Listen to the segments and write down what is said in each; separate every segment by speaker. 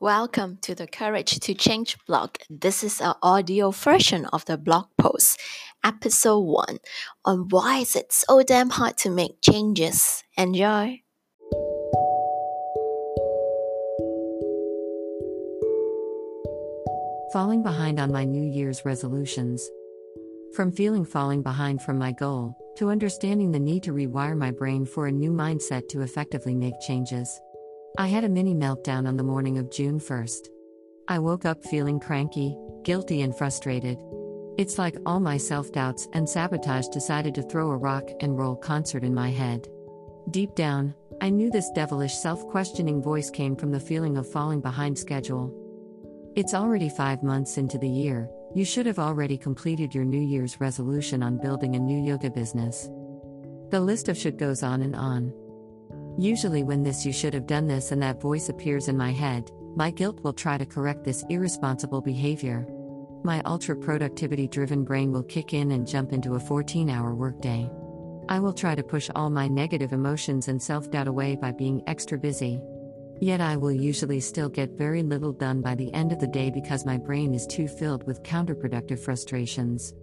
Speaker 1: Welcome to the Courage to Change blog. This is an audio version of the blog post, episode 1, on why is it so damn hard to make changes. Enjoy!
Speaker 2: Falling behind on my New Year's resolutions. From feeling falling behind from my goal, to understanding the need to rewire my brain for a new mindset to effectively make changes. I had a mini meltdown on the morning of June 1st. I woke up feeling cranky, guilty, and frustrated. It's like all my self doubts and sabotage decided to throw a rock and roll concert in my head. Deep down, I knew this devilish self questioning voice came from the feeling of falling behind schedule. It's already five months into the year, you should have already completed your New Year's resolution on building a new yoga business. The list of should goes on and on. Usually, when this you should have done this and that voice appears in my head, my guilt will try to correct this irresponsible behavior. My ultra productivity driven brain will kick in and jump into a 14 hour workday. I will try to push all my negative emotions and self doubt away by being extra busy. Yet I will usually still get very little done by the end of the day because my brain is too filled with counterproductive frustrations.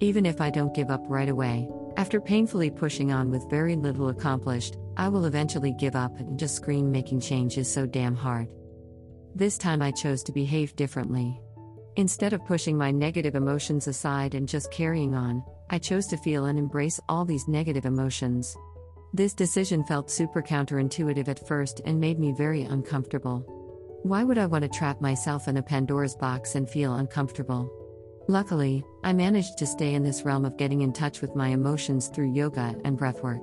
Speaker 2: Even if I don't give up right away, after painfully pushing on with very little accomplished, I will eventually give up and just scream making change is so damn hard. This time I chose to behave differently. Instead of pushing my negative emotions aside and just carrying on, I chose to feel and embrace all these negative emotions. This decision felt super counterintuitive at first and made me very uncomfortable. Why would I want to trap myself in a Pandora's box and feel uncomfortable? Luckily, I managed to stay in this realm of getting in touch with my emotions through yoga and breathwork.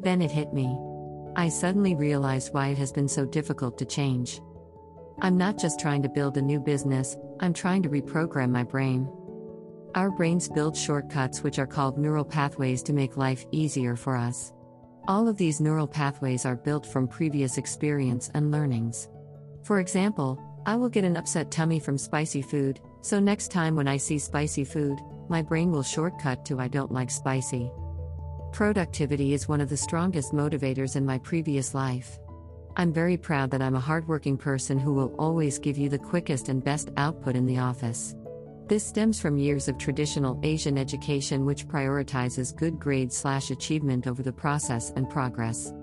Speaker 2: Then it hit me. I suddenly realized why it has been so difficult to change. I'm not just trying to build a new business, I'm trying to reprogram my brain. Our brains build shortcuts which are called neural pathways to make life easier for us. All of these neural pathways are built from previous experience and learnings. For example, I will get an upset tummy from spicy food, so next time when I see spicy food, my brain will shortcut to I don't like spicy. Productivity is one of the strongest motivators in my previous life. I'm very proud that I'm a hardworking person who will always give you the quickest and best output in the office. This stems from years of traditional Asian education which prioritizes good grades slash achievement over the process and progress.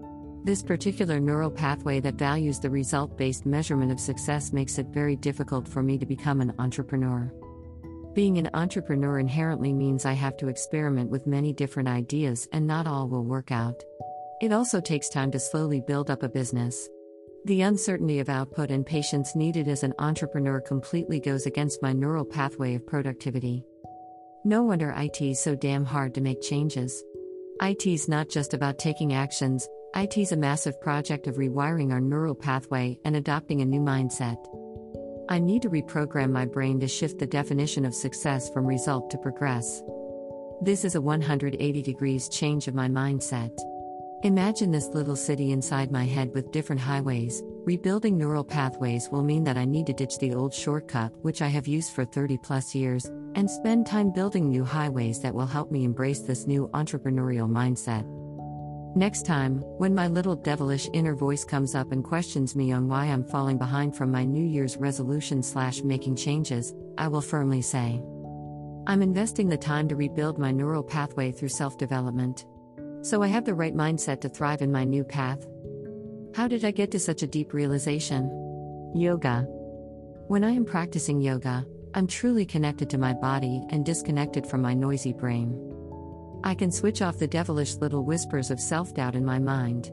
Speaker 2: This particular neural pathway that values the result based measurement of success makes it very difficult for me to become an entrepreneur. Being an entrepreneur inherently means I have to experiment with many different ideas and not all will work out. It also takes time to slowly build up a business. The uncertainty of output and patience needed as an entrepreneur completely goes against my neural pathway of productivity. No wonder IT is so damn hard to make changes. IT's not just about taking actions, IT's a massive project of rewiring our neural pathway and adopting a new mindset. I need to reprogram my brain to shift the definition of success from result to progress. This is a 180 degrees change of my mindset. Imagine this little city inside my head with different highways. Rebuilding neural pathways will mean that I need to ditch the old shortcut, which I have used for 30 plus years, and spend time building new highways that will help me embrace this new entrepreneurial mindset. Next time, when my little devilish inner voice comes up and questions me on why I'm falling behind from my New Year's resolution slash making changes, I will firmly say, I'm investing the time to rebuild my neural pathway through self development. So I have the right mindset to thrive in my new path. How did I get to such a deep realization? Yoga. When I am practicing yoga, I'm truly connected to my body and disconnected from my noisy brain. I can switch off the devilish little whispers of self doubt in my mind.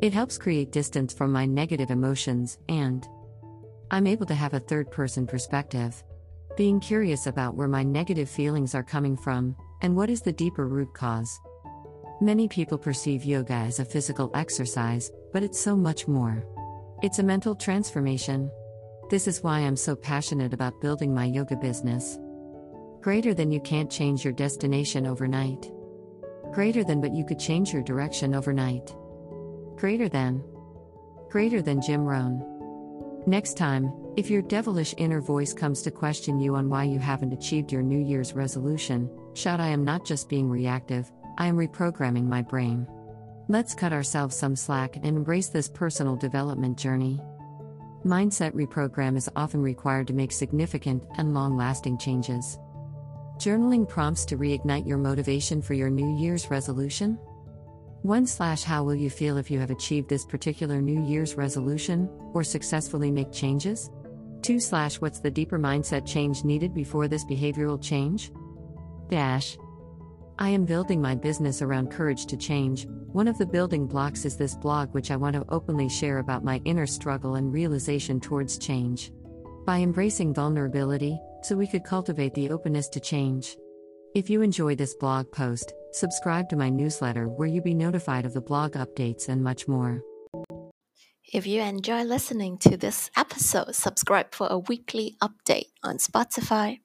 Speaker 2: It helps create distance from my negative emotions, and I'm able to have a third person perspective. Being curious about where my negative feelings are coming from, and what is the deeper root cause. Many people perceive yoga as a physical exercise, but it's so much more. It's a mental transformation. This is why I'm so passionate about building my yoga business. Greater than you can't change your destination overnight. Greater than but you could change your direction overnight. Greater than. Greater than Jim Rohn. Next time, if your devilish inner voice comes to question you on why you haven't achieved your New Year's resolution, shout I am not just being reactive, I am reprogramming my brain. Let's cut ourselves some slack and embrace this personal development journey. Mindset reprogram is often required to make significant and long lasting changes. Journaling prompts to reignite your motivation for your New Year's resolution? 1 slash How will you feel if you have achieved this particular New Year's resolution, or successfully make changes? 2 slash What's the deeper mindset change needed before this behavioral change? Dash. I am building my business around courage to change. One of the building blocks is this blog, which I want to openly share about my inner struggle and realization towards change. By embracing vulnerability, so we could cultivate the openness to change. If you enjoy this blog post, subscribe to my newsletter where you'll be notified of the blog updates and much more.
Speaker 1: If you enjoy listening to this episode, subscribe for a weekly update on Spotify,